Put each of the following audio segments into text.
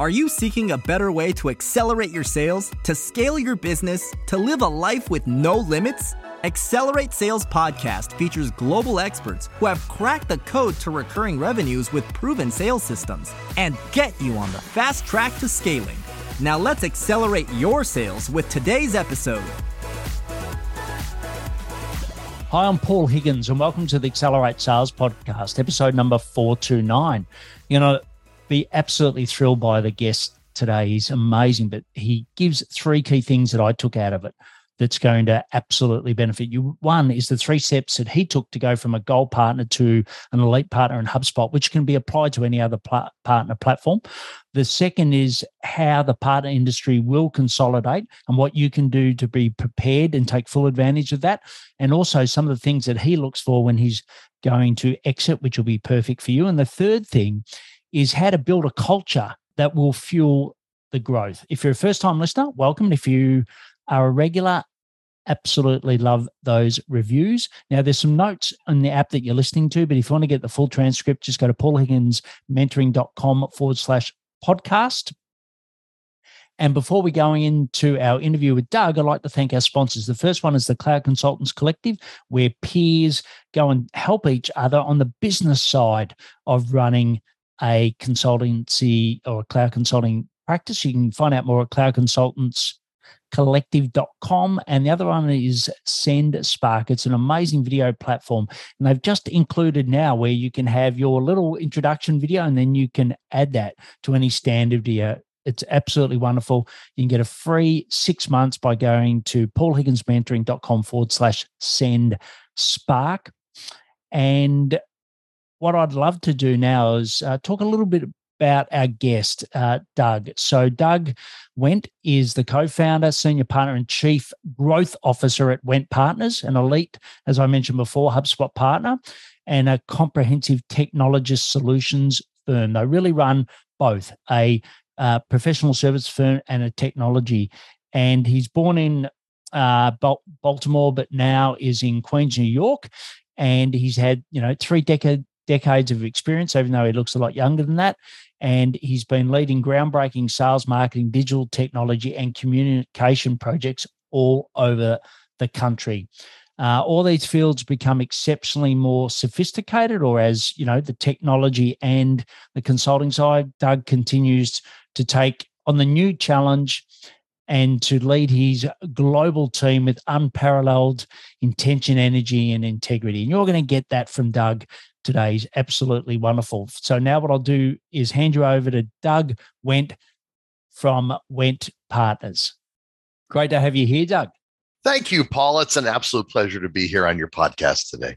Are you seeking a better way to accelerate your sales, to scale your business, to live a life with no limits? Accelerate Sales Podcast features global experts who have cracked the code to recurring revenues with proven sales systems and get you on the fast track to scaling. Now let's accelerate your sales with today's episode. Hi, I'm Paul Higgins, and welcome to the Accelerate Sales Podcast, episode number 429. You know, be absolutely thrilled by the guest today. He's amazing, but he gives three key things that I took out of it that's going to absolutely benefit you. One is the three steps that he took to go from a gold partner to an elite partner in HubSpot, which can be applied to any other pl- partner platform. The second is how the partner industry will consolidate and what you can do to be prepared and take full advantage of that. And also some of the things that he looks for when he's going to exit, which will be perfect for you. And the third thing is how to build a culture that will fuel the growth. If you're a first time listener, welcome. If you are a regular, absolutely love those reviews. Now, there's some notes in the app that you're listening to, but if you want to get the full transcript, just go to paulhigginsmentoring.com forward slash podcast. And before we go into our interview with Doug, I'd like to thank our sponsors. The first one is the Cloud Consultants Collective, where peers go and help each other on the business side of running a consultancy or cloud consulting practice. You can find out more at cloudconsultantscollective.com. And the other one is Send Spark. It's an amazing video platform. And they've just included now where you can have your little introduction video and then you can add that to any standard video. It's absolutely wonderful. You can get a free six months by going to paulhigginsmentoring.com forward slash send spark. And what I'd love to do now is uh, talk a little bit about our guest, uh, Doug. So, Doug Wendt is the co founder, senior partner, and chief growth officer at Wendt Partners, an elite, as I mentioned before, HubSpot partner, and a comprehensive technologist solutions firm. They really run both a uh, professional service firm and a technology. And he's born in uh, Baltimore, but now is in Queens, New York. And he's had, you know, three decade, decades of experience, even though he looks a lot younger than that. And he's been leading groundbreaking sales, marketing, digital technology, and communication projects all over the country. Uh, all these fields become exceptionally more sophisticated, or as you know, the technology and the consulting side, Doug continues to take on the new challenge and to lead his global team with unparalleled intention, energy, and integrity. And you're going to get that from Doug today is absolutely wonderful. So now what I'll do is hand you over to Doug Wendt from Wendt Partners. Great to have you here, Doug. Thank you, Paul. It's an absolute pleasure to be here on your podcast today.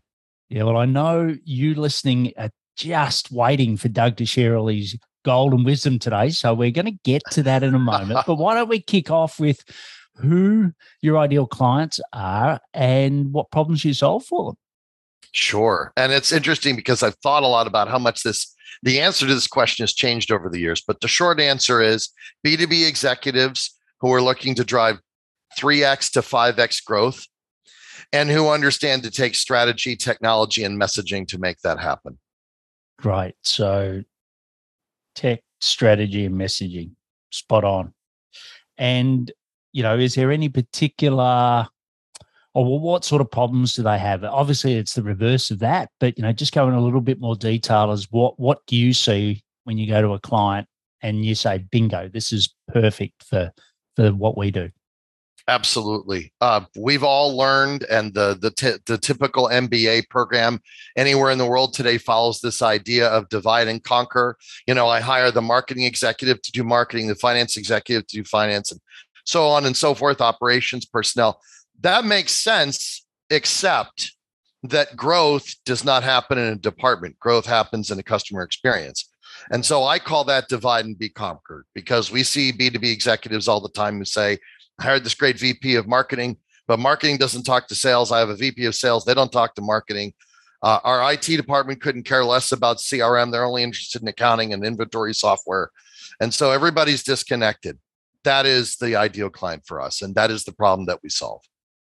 Yeah, well, I know you listening are just waiting for Doug to share all his golden wisdom today. So we're going to get to that in a moment. but why don't we kick off with who your ideal clients are and what problems you solve for them? Sure. And it's interesting because I've thought a lot about how much this, the answer to this question has changed over the years. But the short answer is B2B executives who are looking to drive 3x to 5x growth and who understand to take strategy, technology, and messaging to make that happen. Great. So, tech, strategy, and messaging, spot on. And, you know, is there any particular or what sort of problems do they have? Obviously, it's the reverse of that, but you know, just go in a little bit more detail as what what do you see when you go to a client and you say, "Bingo, this is perfect for for what we do." Absolutely, uh, we've all learned, and the the t- the typical MBA program anywhere in the world today follows this idea of divide and conquer. You know, I hire the marketing executive to do marketing, the finance executive to do finance, and so on and so forth. Operations personnel that makes sense, except that growth does not happen in a department. Growth happens in a customer experience. And so I call that divide and be conquered because we see B2B executives all the time who say, hired this great VP of marketing, but marketing doesn't talk to sales. I have a VP of sales. They don't talk to marketing. Uh, our IT department couldn't care less about CRM. They're only interested in accounting and inventory software. And so everybody's disconnected. That is the ideal client for us. And that is the problem that we solve.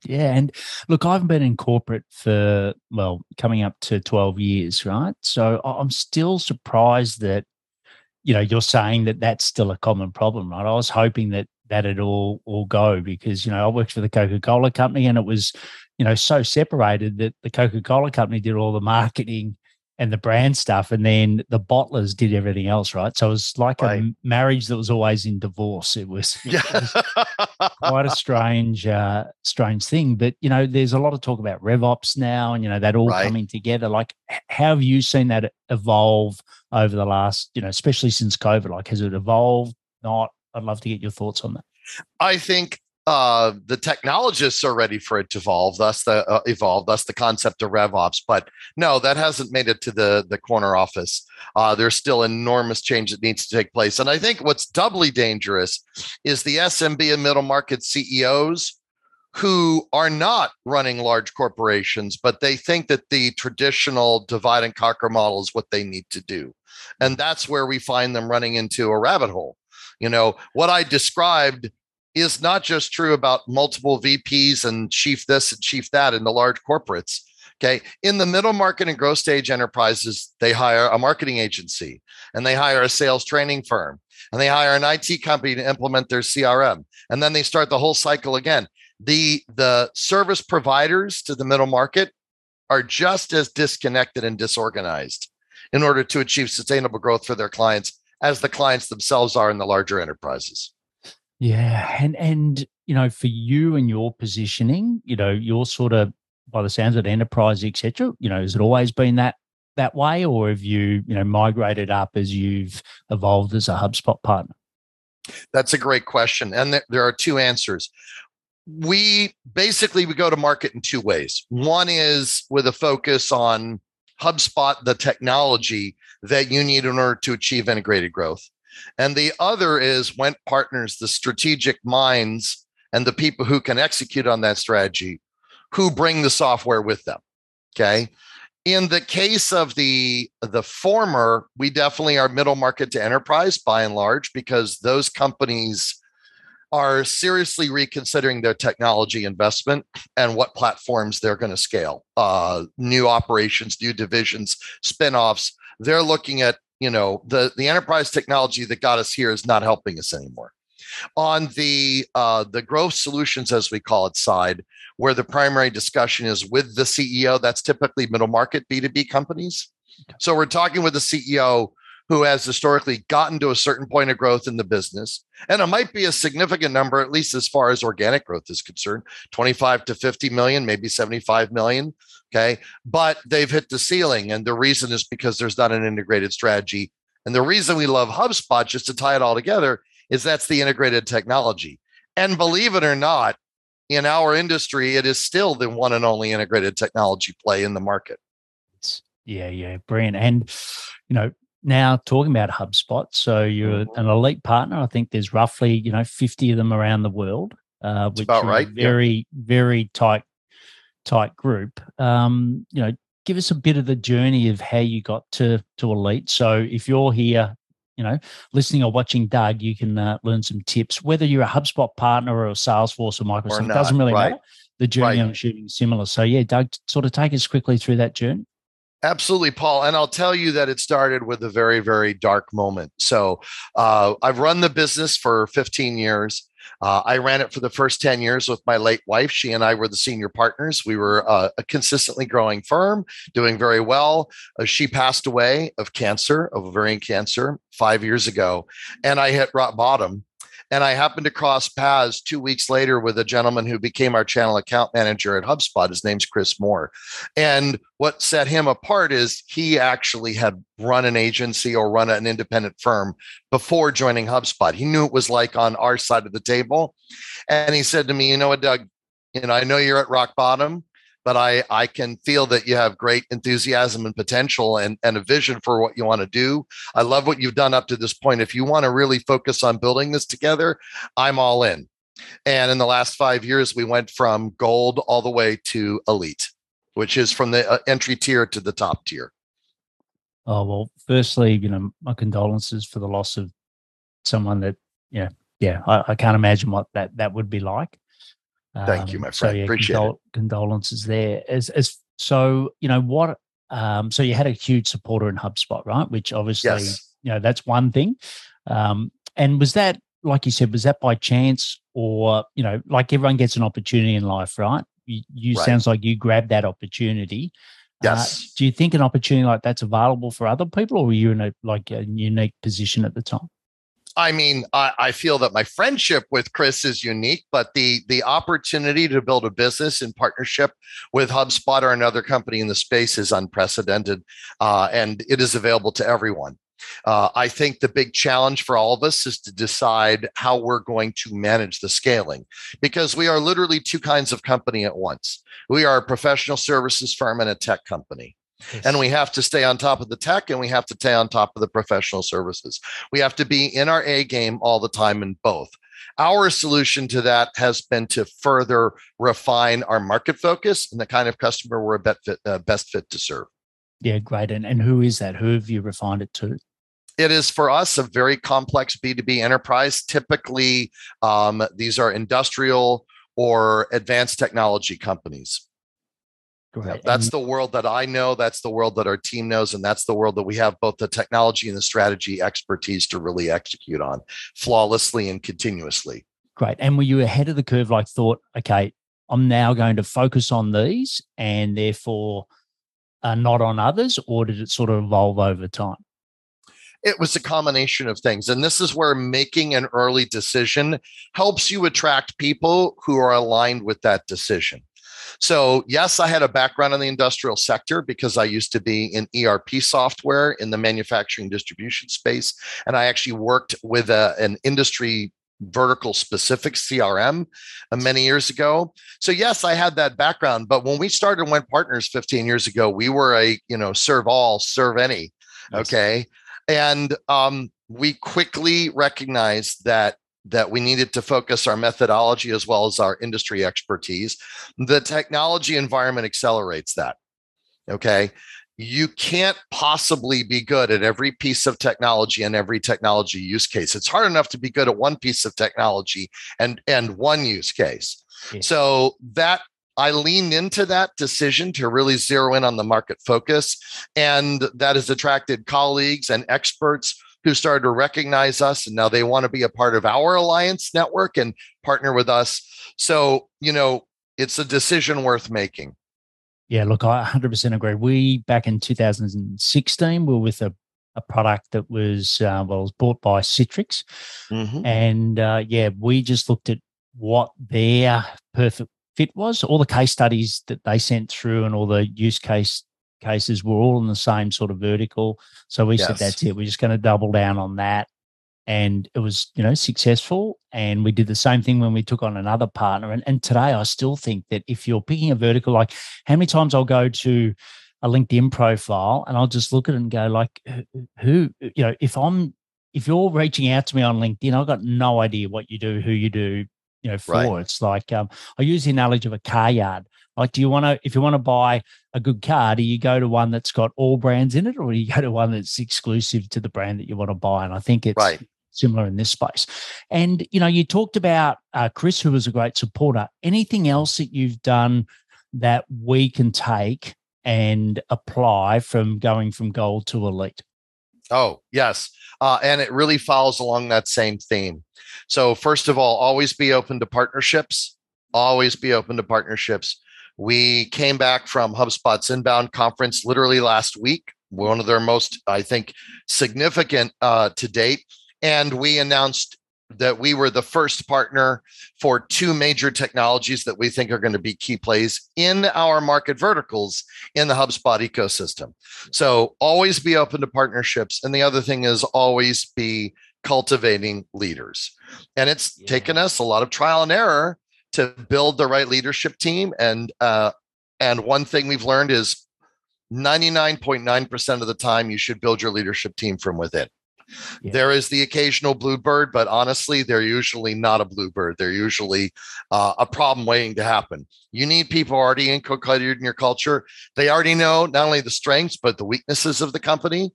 Yeah. And look, I've been in corporate for, well, coming up to 12 years, right? So I'm still surprised that, you know, you're saying that that's still a common problem, right? I was hoping that that it all all go because you know I worked for the Coca Cola company and it was you know so separated that the Coca Cola company did all the marketing and the brand stuff, and then the bottlers did everything else, right? So it was like right. a marriage that was always in divorce. It was, yeah. it was quite a strange, uh, strange thing. But you know, there's a lot of talk about RevOps now, and you know that all right. coming together. Like, how have you seen that evolve over the last, you know, especially since COVID? Like, has it evolved? Not? I'd love to get your thoughts on that. I think uh, the technologists are ready for it to evolve. Thus the uh, evolve. Thus the concept of RevOps. But no, that hasn't made it to the the corner office. Uh, there's still enormous change that needs to take place. And I think what's doubly dangerous is the SMB and middle market CEOs who are not running large corporations, but they think that the traditional divide and conquer model is what they need to do. And that's where we find them running into a rabbit hole. You know, what I described is not just true about multiple VPs and chief this and chief that in the large corporates. Okay. In the middle market and growth stage enterprises, they hire a marketing agency and they hire a sales training firm and they hire an IT company to implement their CRM. And then they start the whole cycle again. The, the service providers to the middle market are just as disconnected and disorganized in order to achieve sustainable growth for their clients as the clients themselves are in the larger enterprises. Yeah, and and you know, for you and your positioning, you know, you're sort of by the sounds of enterprise, etc. You know, has it always been that that way, or have you you know migrated up as you've evolved as a HubSpot partner? That's a great question, and th- there are two answers. We basically we go to market in two ways. One is with a focus on HubSpot, the technology that you need in order to achieve integrated growth. And the other is Wendt Partners, the strategic minds and the people who can execute on that strategy, who bring the software with them. Okay. In the case of the the former, we definitely are middle market to enterprise by and large because those companies are seriously reconsidering their technology investment and what platforms they're going to scale. Uh, new operations, new divisions, spinoffs. They're looking at you know the the enterprise technology that got us here is not helping us anymore. On the uh, the growth solutions as we call it side where the primary discussion is with the ceo that's typically middle market b2b companies. So we're talking with the ceo who has historically gotten to a certain point of growth in the business and it might be a significant number at least as far as organic growth is concerned 25 to 50 million maybe 75 million Okay. But they've hit the ceiling. And the reason is because there's not an integrated strategy. And the reason we love HubSpot, just to tie it all together, is that's the integrated technology. And believe it or not, in our industry, it is still the one and only integrated technology play in the market. Yeah, yeah, brilliant. And, you know, now talking about HubSpot, so you're mm-hmm. an elite partner. I think there's roughly, you know, 50 of them around the world, uh, which about right. very, yeah. very tight tight group. Um, you know, give us a bit of the journey of how you got to to elite. So if you're here, you know, listening or watching Doug, you can uh, learn some tips. Whether you're a HubSpot partner or a Salesforce or Microsoft, or not, doesn't really right. matter. The journey right. I'm shooting is similar. So yeah, Doug, sort of take us quickly through that journey. Absolutely, Paul. And I'll tell you that it started with a very, very dark moment. So uh, I've run the business for 15 years. Uh, I ran it for the first 10 years with my late wife. She and I were the senior partners. We were uh, a consistently growing firm, doing very well. Uh, she passed away of cancer, of ovarian cancer, five years ago. And I hit rock bottom. And I happened to cross paths two weeks later with a gentleman who became our channel account manager at HubSpot. His name's Chris Moore. And what set him apart is he actually had run an agency or run an independent firm before joining HubSpot. He knew it was like on our side of the table. And he said to me, You know what, Doug? You know, I know you're at rock bottom but I I can feel that you have great enthusiasm and potential and and a vision for what you want to do. I love what you've done up to this point. If you want to really focus on building this together, I'm all in. And in the last 5 years we went from gold all the way to elite, which is from the uh, entry tier to the top tier. Oh well, firstly, you know, my condolences for the loss of someone that, yeah, yeah, I, I can't imagine what that that would be like. Thank you, um, my friend. So yeah, Appreciate condol- it. Condolences there. As as so, you know what? Um, so you had a huge supporter in HubSpot, right? Which obviously, yes. you know that's one thing. Um, and was that like you said, was that by chance or you know, like everyone gets an opportunity in life, right? You, you right. sounds like you grabbed that opportunity. Uh, yes. Uh, do you think an opportunity like that's available for other people, or were you in a like a unique position at the time? I mean, I, I, feel that my friendship with Chris is unique, but the the opportunity to build a business in partnership with HubSpot or another company in the space is unprecedented, uh, and it is available to everyone. Uh, I think the big challenge for all of us is to decide how we're going to manage the scaling because we are literally two kinds of company at once. We are a professional services firm and a tech company. Yes. And we have to stay on top of the tech and we have to stay on top of the professional services. We have to be in our A game all the time in both. Our solution to that has been to further refine our market focus and the kind of customer we're best fit, uh, best fit to serve. Yeah, great. And, and who is that? Who have you refined it to? It is for us a very complex B2B enterprise. Typically, um, these are industrial or advanced technology companies. Great. That's and- the world that I know. That's the world that our team knows. And that's the world that we have both the technology and the strategy expertise to really execute on flawlessly and continuously. Great. And were you ahead of the curve, like thought, okay, I'm now going to focus on these and therefore uh, not on others? Or did it sort of evolve over time? it was a combination of things. And this is where making an early decision helps you attract people who are aligned with that decision. So, yes, I had a background in the industrial sector because I used to be in ERP software in the manufacturing distribution space. And I actually worked with a, an industry vertical specific CRM uh, many years ago. So yes, I had that background, but when we started Wendt Partners 15 years ago, we were a, you know, serve all, serve any. Yes. Okay. And um, we quickly recognized that that we needed to focus our methodology as well as our industry expertise. The technology environment accelerates that. Okay. You can't possibly be good at every piece of technology and every technology use case. It's hard enough to be good at one piece of technology and, and one use case. Yeah. So that I leaned into that decision to really zero in on the market focus. And that has attracted colleagues and experts who started to recognize us. And now they want to be a part of our alliance network and partner with us. So, you know, it's a decision worth making. Yeah, look, I 100% agree. We, back in 2016, we were with a, a product that was, uh, well, was bought by Citrix. Mm-hmm. And uh, yeah, we just looked at what their perfect fit was. All the case studies that they sent through and all the use case cases were all in the same sort of vertical. So we yes. said, that's it. We're just going to double down on that. And it was, you know, successful. And we did the same thing when we took on another partner. And, and today I still think that if you're picking a vertical, like how many times I'll go to a LinkedIn profile and I'll just look at it and go, like, who, you know, if I'm if you're reaching out to me on LinkedIn, I've got no idea what you do, who you do, you know, for. Right. It's like um, I use the analogy of a car yard. Like, do you want to, if you want to buy a good car, do you go to one that's got all brands in it, or do you go to one that's exclusive to the brand that you want to buy? And I think it's right. similar in this space. And you know, you talked about uh, Chris, who was a great supporter. Anything else that you've done that we can take and apply from going from gold to elite? Oh yes, uh, and it really follows along that same theme. So, first of all, always be open to partnerships. Always be open to partnerships. We came back from HubSpot's inbound conference literally last week, one of their most, I think, significant uh, to date. And we announced that we were the first partner for two major technologies that we think are going to be key plays in our market verticals in the HubSpot ecosystem. So always be open to partnerships. And the other thing is always be cultivating leaders. And it's yeah. taken us a lot of trial and error to build the right leadership team. And uh, and one thing we've learned is 99.9% of the time you should build your leadership team from within. Yeah. There is the occasional bluebird, but honestly, they're usually not a bluebird. They're usually uh, a problem waiting to happen. You need people already inculcated in your culture. They already know not only the strengths, but the weaknesses of the company.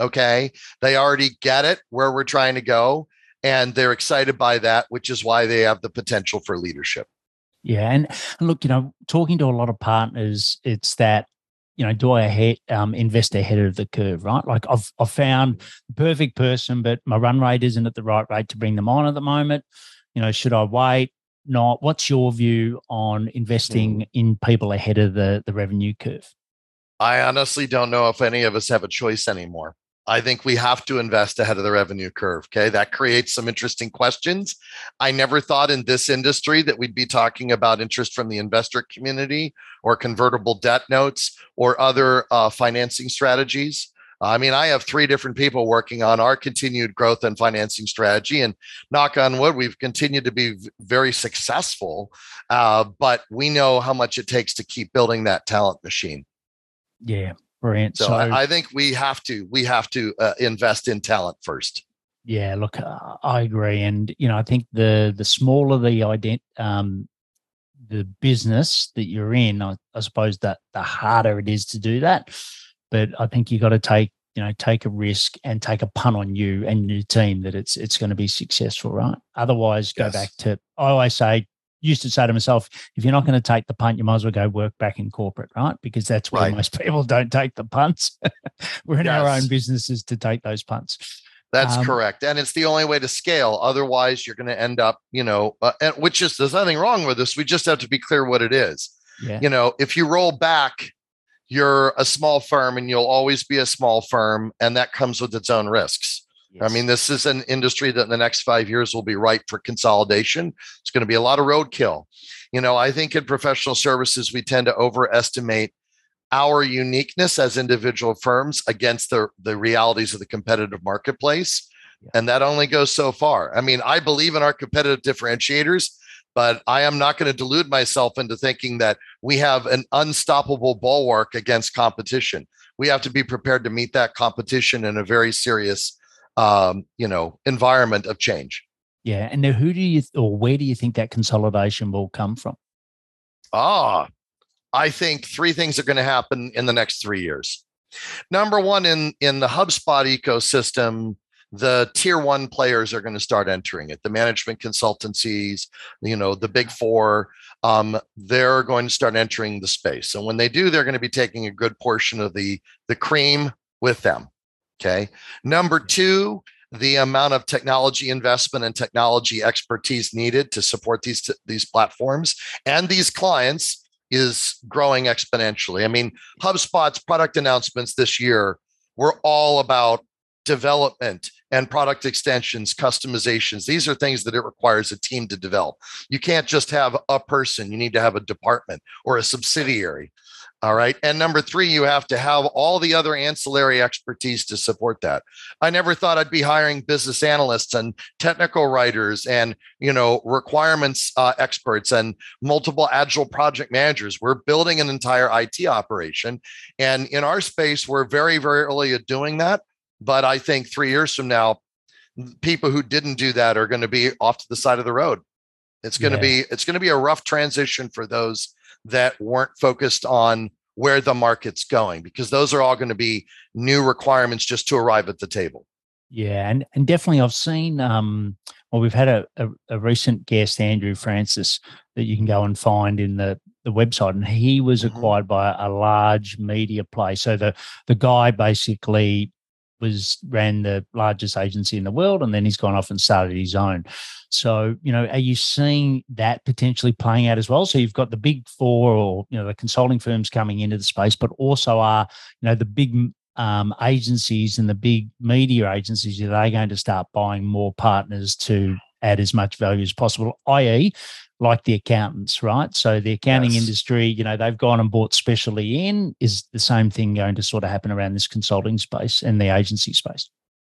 Okay. They already get it where we're trying to go. And they're excited by that, which is why they have the potential for leadership. Yeah. And, and look, you know, talking to a lot of partners, it's that you know, do I ahead, um, invest ahead of the curve, right? Like I've I've found the perfect person, but my run rate isn't at the right rate to bring them on at the moment. You know, should I wait? Not. What's your view on investing mm. in people ahead of the the revenue curve? I honestly don't know if any of us have a choice anymore. I think we have to invest ahead of the revenue curve. Okay. That creates some interesting questions. I never thought in this industry that we'd be talking about interest from the investor community or convertible debt notes or other uh, financing strategies. I mean, I have three different people working on our continued growth and financing strategy. And knock on wood, we've continued to be very successful. Uh, but we know how much it takes to keep building that talent machine. Yeah, brilliant. So, so I, I, think we have to we have to uh, invest in talent first. Yeah, look, uh, I agree, and you know, I think the the smaller the ident um, the business that you're in, I, I suppose that the harder it is to do that. But I think you got to take you know take a risk and take a punt on you and your team that it's it's going to be successful, right? Otherwise, go yes. back to I always say used to say to myself, if you're not going to take the punt, you might as well go work back in corporate, right? Because that's where right. most people don't take the punts. We're in yes. our own businesses to take those punts. That's um, correct, and it's the only way to scale. Otherwise, you're going to end up, you know, uh, and, which is there's nothing wrong with this. We just have to be clear what it is. Yeah. You know, if you roll back, you're a small firm, and you'll always be a small firm, and that comes with its own risks. Yes. I mean, this is an industry that in the next five years will be ripe for consolidation. It's going to be a lot of roadkill. You know, I think in professional services, we tend to overestimate our uniqueness as individual firms against the, the realities of the competitive marketplace. Yeah. And that only goes so far. I mean, I believe in our competitive differentiators, but I am not going to delude myself into thinking that we have an unstoppable bulwark against competition. We have to be prepared to meet that competition in a very serious um, you know, environment of change. Yeah. And now who do you, or where do you think that consolidation will come from? Ah, I think three things are going to happen in the next three years. Number one, in, in the HubSpot ecosystem, the tier one players are going to start entering it. The management consultancies, you know, the big four, um, they're going to start entering the space. And when they do, they're going to be taking a good portion of the the cream with them. Okay. Number two, the amount of technology investment and technology expertise needed to support these these platforms and these clients is growing exponentially. I mean, HubSpot's product announcements this year were all about development and product extensions, customizations. These are things that it requires a team to develop. You can't just have a person, you need to have a department or a subsidiary. All right. And number three, you have to have all the other ancillary expertise to support that. I never thought I'd be hiring business analysts and technical writers and, you know, requirements uh, experts and multiple agile project managers. We're building an entire IT operation. And in our space, we're very, very early at doing that. But I think three years from now, people who didn't do that are going to be off to the side of the road. It's going yeah. to be it's going to be a rough transition for those that weren't focused on where the market's going because those are all going to be new requirements just to arrive at the table. Yeah, and and definitely I've seen um well we've had a, a, a recent guest Andrew Francis that you can go and find in the the website and he was mm-hmm. acquired by a large media play. So the the guy basically was ran the largest agency in the world and then he's gone off and started his own. So you know are you seeing that potentially playing out as well? So you've got the big four or you know the consulting firms coming into the space but also are you know the big um, agencies and the big media agencies are they going to start buying more partners to add as much value as possible i.e like the accountants, right? So the accounting yes. industry, you know, they've gone and bought specially in. Is the same thing going to sort of happen around this consulting space and the agency space?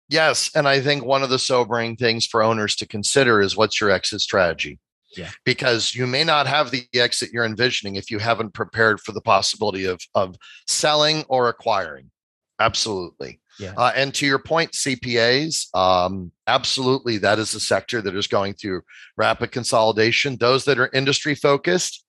Yes. And I think one of the sobering things for owners to consider is what's your exit strategy? Yeah. Because you may not have the exit you're envisioning if you haven't prepared for the possibility of, of selling or acquiring. Absolutely. Yeah. Uh, and to your point, CPAs, um, absolutely, that is a sector that is going through rapid consolidation. Those that are industry focused,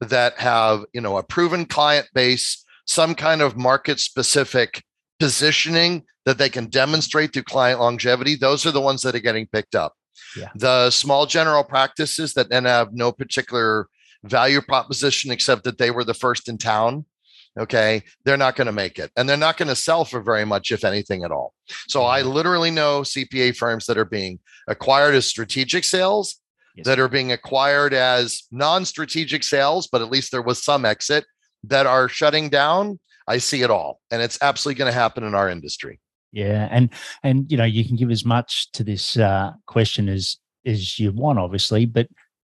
that have you know a proven client base, some kind of market specific positioning that they can demonstrate through client longevity. Those are the ones that are getting picked up. Yeah. The small general practices that then have no particular value proposition except that they were the first in town okay, they're not going to make it and they're not going to sell for very much, if anything at all. So I Mm-hmm. literally know CPA firms that are being acquired as strategic sales, Yes. that are being acquired as non strategic sales, but at least there was some exit that are shutting down. I see it all. And it's absolutely going to happen in our industry. Yeah, and and you know you can give as much to this uh, question as as you want, obviously. But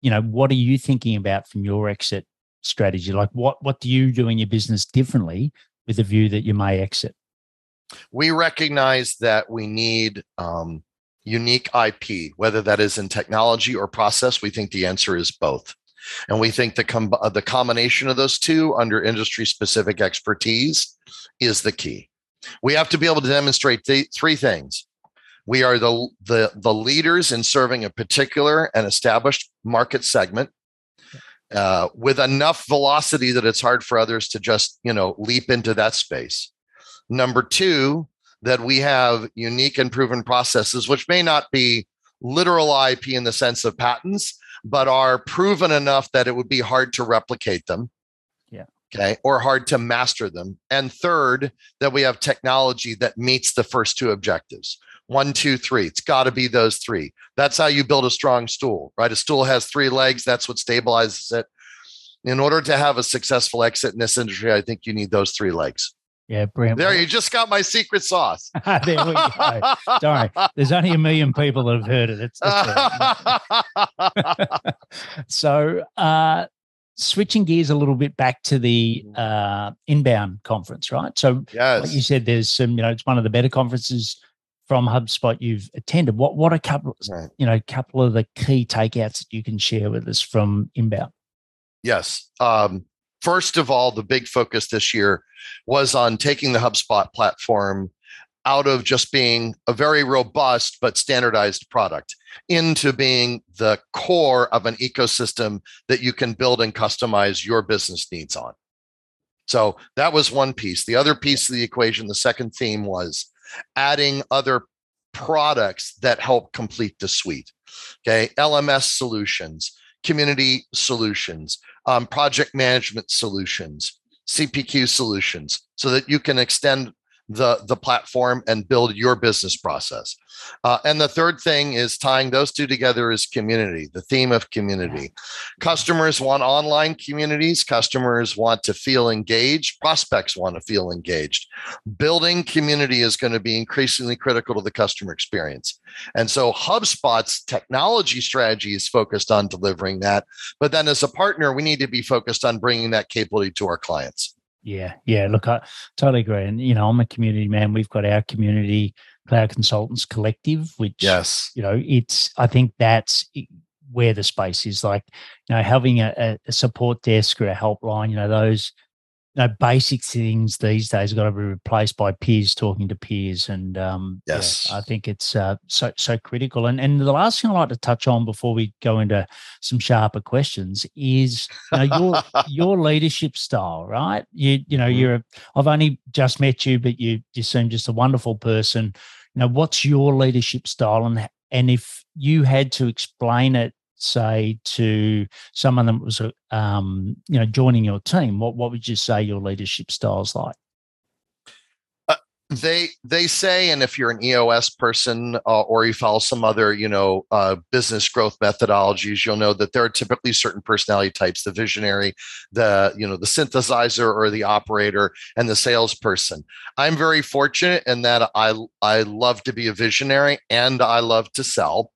you know, what are you thinking about from your exit strategy? Like, what what do you do in your business differently with the view that you may exit? we recognize that we need um, unique IP, whether that is in technology or process. We think the answer is both. And we think the, com- uh, the combination of those two under industry specific expertise is the key. We have to be able to demonstrate th- three things. We are the, the, the leaders in serving a particular and established market segment uh, with enough velocity that it's hard for others to just, you know, leap into that space. Number two, that we have unique and proven processes, which may not be literal IP in the sense of patents, but are proven enough that it would be hard to replicate them. Yeah. Okay. Or hard to master them. And third, that we have technology that meets the first two objectives. One, two, three. It's got to be those three. That's how you build a strong stool, right? A stool has three legs. That's what stabilizes it. In order to have a successful exit in this industry, I think you need those three legs. Yeah, brilliant. There, you just got my secret sauce. there we go. Sorry, there's only a million people that have heard it. It's, right. so, uh, switching gears a little bit back to the uh, inbound conference, right? So, like you said, there's some, you know, it's one of the better conferences from HubSpot you've attended. What what a couple, Right. you know, couple of the key takeouts that you can share with us from inbound? Yes. Um, first of all, the big focus this year was on taking the HubSpot platform out of just being a very robust but standardized product into being the core of an ecosystem that you can build and customize your business needs on. So that was one piece. The other piece of the equation, the second theme was adding other products that help complete the suite. Okay. LMS solutions, community solutions, um, project management solutions, CPQ solutions, so that you can extend the, the platform and build your business process. Uh, and the third thing is tying those two together is community, the theme of community. Customers want online communities, customers want to feel engaged, prospects want to feel engaged. Building community is going to be increasingly critical to the customer experience. And so HubSpot's technology strategy is focused on delivering that. But then as a partner, we need to be focused on bringing that capability to our clients. Yeah, yeah. Look, I totally agree. And you know, I'm a community man. We've got our community cloud consultants collective, which Yes. you know, it's I think that's where the space is. Like, you know, having a, a- a support desk or a helpline, you know, those you know, basic things these days got to be replaced by peers talking to peers. And um yeah, Yes. I think it's uh, so so critical. And and the last thing I'd like to touch on before we go into some sharper questions is you know, your your leadership style, right? You you know, Mhm. you're a, I've only just met you, but you you seem just a wonderful person. You know, what's your leadership style, and and if you had to explain it, say to someone that was uh, um you know joining your team, what what would you say your leadership style's like? they they say and if you're an eos person uh, or you follow some other you know uh, business growth methodologies you'll know that there are typically certain personality types the visionary the you know the synthesizer or the operator and the salesperson i'm very fortunate in that i i love to be a visionary and i love to sell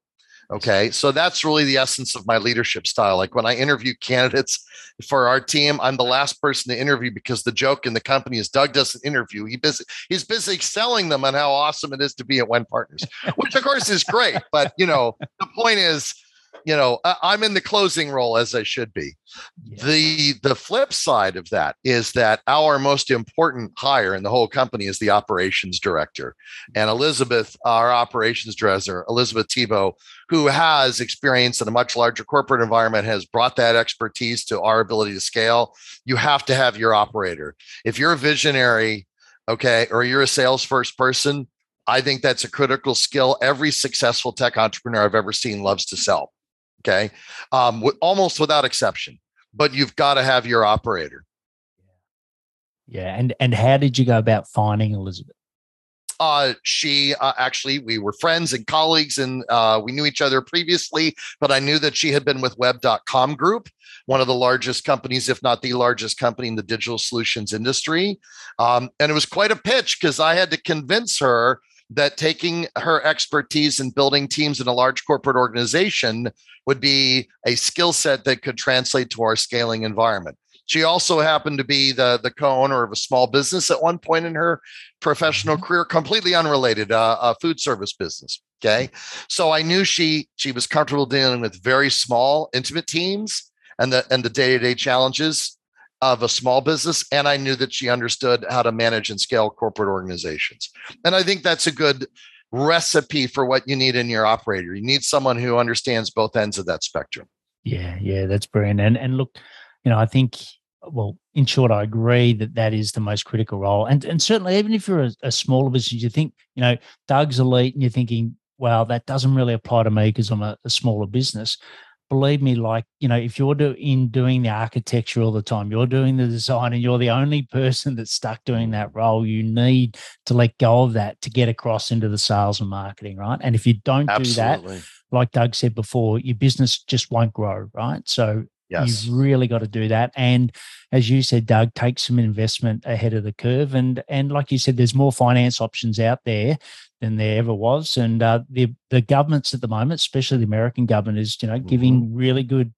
okay so that's really the essence of my leadership style like when i interview candidates for our team. I'm the last person to interview because the joke in the company is Doug doesn't interview. He busy, he's busy selling them on how awesome it is to be at Wendt Partners, which of course is great. But you know, the point is, you know, I'm in the closing role as I should be. Yeah. The the flip side of that is that our most important hire in the whole company is the operations director. And Elizabeth, our operations director, Elizabeth Tebow, who has experience in a much larger corporate environment, has brought that expertise to our ability to scale. You have to have your operator. If you're a visionary, okay, or you're a sales first person, I think that's a critical skill. Every successful tech entrepreneur I've ever seen loves to sell. Okay. Um, almost without exception, but you've got to have your operator. Yeah, and and how did you go about finding Elizabeth? Uh, she uh, actually, we were friends and colleagues, and uh, we knew each other previously. But I knew that she had been with Web.com Group, one of the largest companies, if not the largest company in the digital solutions industry. Um, and it was quite a pitch because I had to convince her that taking her expertise in building teams in a large corporate organization would be a skill set that could translate to our scaling environment. She also happened to be the, the co-owner of a small business at one point in her professional mm-hmm. career, completely unrelated, uh, a food service business. Okay, so I knew she she was comfortable dealing with very small, intimate teams and the and the day to day challenges of a small business, and I knew that she understood how to manage and scale corporate organizations. And I think that's a good recipe for what you need in your operator. You need someone who understands both ends of that spectrum. Yeah, yeah, that's brilliant. And and look, you know, I think, well, in short, I agree that that is the most critical role. And and certainly, even if you're a, a smaller business, you think, you know, Doug's elite, and you're thinking, well, that doesn't really apply to me because I'm a, a, smaller business. Believe me, like you know, if you're do, in doing the architecture all the time, you're doing the design, and you're the only person that's stuck doing that role, you need to let go of that to get across into the sales and marketing, right? And if you don't Absolutely. do that, like Doug said before, your business just won't grow, right? So Yes. You've really got to do that. And as you said, Doug, take some investment ahead of the curve. And and like you said, there's more finance options out there than there ever was. And uh, the the governments at the moment, especially the American government, is you know mm-hmm. giving really good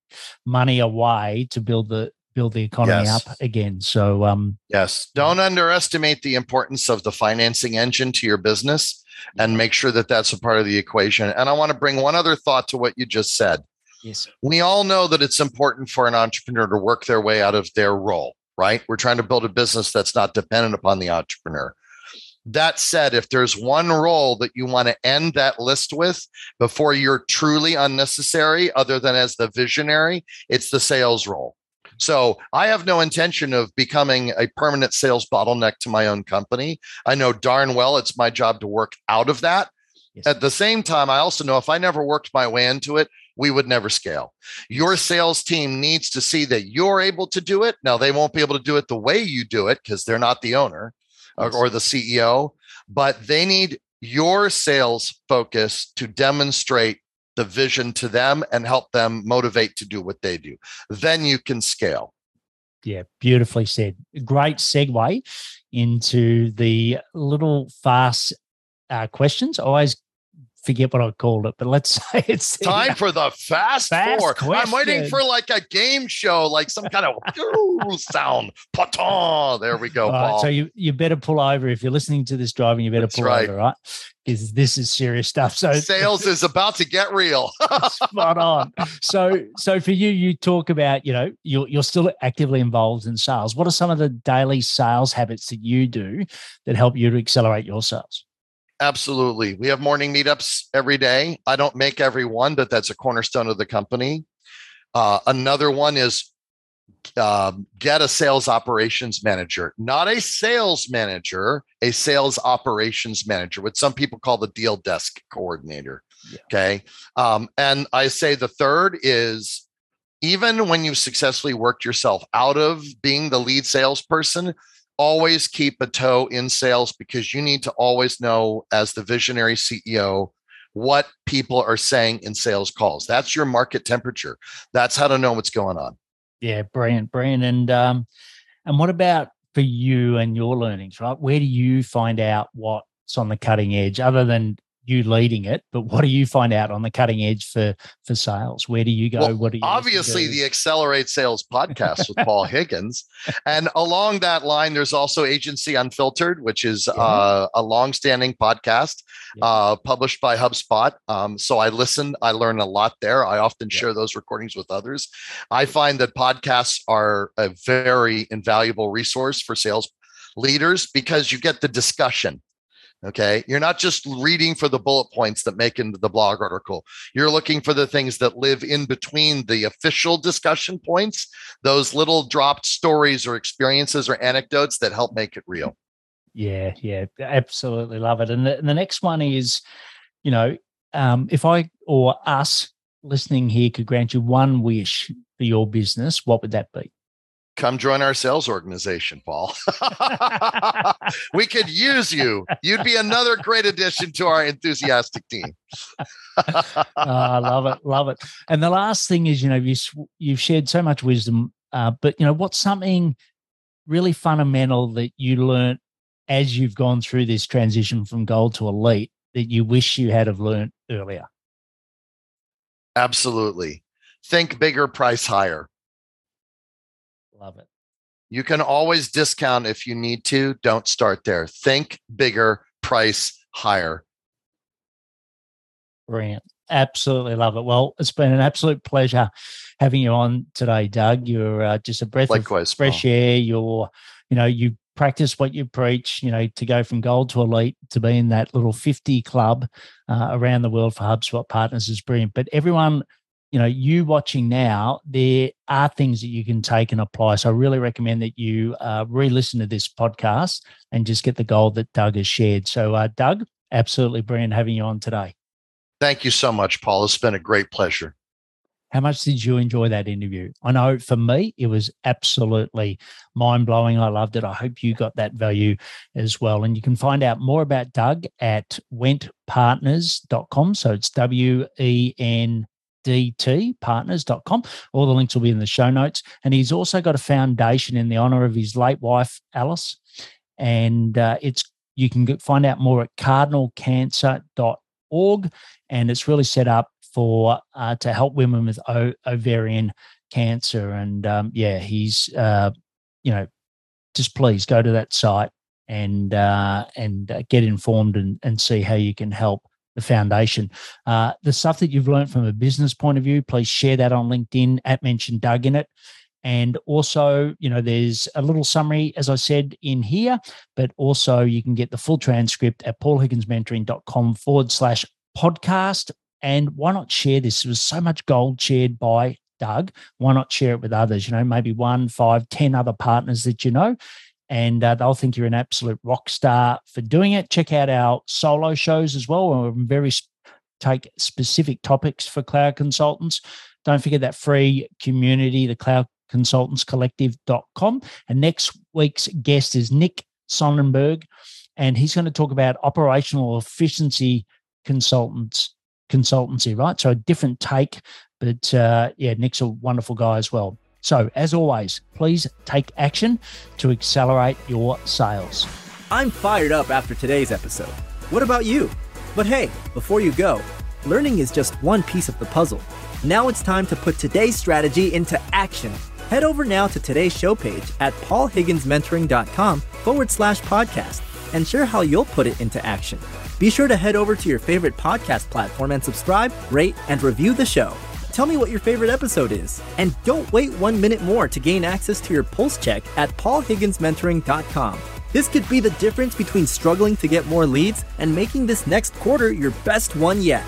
money away to build the build the economy yes. up again. So um, yes, don't underestimate the importance of the financing engine to your business, and make sure that that's a part of the equation. And I want to bring one other thought to what you just said. Yes. We all know that it's important for an entrepreneur to work their way out of their role, right? We're trying to build a business that's not dependent upon the entrepreneur. That said, if there's one role that you want to end that list with before you're truly unnecessary, other than as the visionary, it's the sales role. So I have no intention of becoming a permanent sales bottleneck to my own company. I know darn well it's my job to work out of that. Yes. At the same time, I also know if I never worked my way into it, we would never scale. Your sales team needs to see that you're able to do it. Now, they won't be able to do it the way you do it because they're not the owner or, or the CEO, but they need your sales focus to demonstrate the vision to them and help them motivate to do what they do. Then you can scale. Yeah, beautifully said. Great segue into the little fast uh, questions. Always forget what I called it, but let's say it's time uh, for the fast, fast four. Question. I'm waiting for like a game show, like some kind of sound. Paton. There we go. Right, so you you better pull over if you're listening to this driving. You better That's pull right. over, right? Because this is serious stuff. So sales is about to get real. spot on. So so for you, you talk about you know you're you're still actively involved in sales. What are some of the daily sales habits that you do that help you to accelerate your sales? Absolutely. We have morning meetups every day. I don't make every one, but that's a cornerstone of the company. Uh, another one is uh, get a sales operations manager, not a sales manager, a sales operations manager, what some people call the deal desk coordinator. Yeah. Okay. Um, and I say the third is even when you've successfully worked yourself out of being the lead salesperson, always keep a toe in sales because you need to always know as the visionary CEO what people are saying in sales calls. That's your market temperature. That's how to know what's going on. Yeah, brilliant, brilliant. And um, and what about for you and your learnings, right? Where do you find out what's on the cutting edge other than you leading it, but what do you find out on the cutting edge for for sales? Where do you go? Well, what do you obviously the Accelerate Sales podcast with Paul Higgins, and along that line, there's also Agency Unfiltered, which is yeah. uh, a long-standing podcast yeah. uh, published by HubSpot. Um, so I listen, I learn a lot there. I often yeah. share those recordings with others. I find that podcasts are a very invaluable resource for sales leaders because you get the discussion Okay. You're not just reading for the bullet points that make into the blog article. You're looking for the things that live in between the official discussion points, those little dropped stories or experiences or anecdotes that help make it real. Yeah. Yeah. Absolutely love it. And the, and the next one is, you know, um, if I or us listening here could grant you one wish for your business, what would that be? Come join our sales organization, Paul. we could use you. You'd be another great addition to our enthusiastic team. oh, I love it, love it. And the last thing is, you know, you you've shared so much wisdom, uh, but you know, what's something really fundamental that you learned as you've gone through this transition from gold to elite that you wish you had have learned earlier? Absolutely. Think bigger, price higher. Love it. You can always discount if you need to. Don't start there. Think bigger, price higher. Brilliant. Absolutely love it. Well, it's been an absolute pleasure having you on today, Doug. You're uh, just a breath Likewise, of fresh Paul. air. You're, you know, you practice what you preach, you know, to go from gold to elite to be in that little 50 club uh, around the world for HubSpot partners is brilliant. But everyone you know, you watching now, there are things that you can take and apply. So I really recommend that you uh, re-listen to this podcast and just get the gold that Doug has shared. So, uh, Doug, absolutely brilliant having you on today. Thank you so much, Paul. It's been a great pleasure. How much did you enjoy that interview? I know for me, it was absolutely mind blowing. I loved it. I hope you got that value as well. And you can find out more about Doug at wendtpartners.com. So it's W E N dtpartners.com. All the links will be in the show notes. And he's also got a foundation in the honor of his late wife, Alice. And uh, it's you can find out more at cardinalcancer.org. And it's really set up for uh, to help women with o- ovarian cancer. And um, yeah, he's, uh, you know, just please go to that site and uh, and uh, get informed and, and see how you can help the foundation. Uh, the stuff that you've learned from a business point of view, please share that on LinkedIn at mention Doug in it. And also, you know, there's a little summary, as I said, in here, but also you can get the full transcript at paulhigginsmentoring.com forward slash podcast. And why not share this? There was so much gold shared by Doug. Why not share it with others? You know, maybe one, five, ten other partners that you know and uh, they'll think you're an absolute rock star for doing it. Check out our solo shows as well. We're very take specific topics for cloud consultants. Don't forget that free community, the cloud consultants collective.com. And next week's guest is Nick Sonnenberg, and he's going to talk about operational efficiency consultants consultancy, right? So a different take, but uh, yeah, Nick's a wonderful guy as well. So, as always, please take action to accelerate your sales. I'm fired up after today's episode. What about you? But hey, before you go, learning is just one piece of the puzzle. Now it's time to put today's strategy into action. Head over now to today's show page at paulhigginsmentoring.com forward slash podcast and share how you'll put it into action. Be sure to head over to your favorite podcast platform and subscribe, rate, and review the show. Tell me what your favorite episode is. And don't wait one minute more to gain access to your pulse check at paulhigginsmentoring.com. This could be the difference between struggling to get more leads and making this next quarter your best one yet.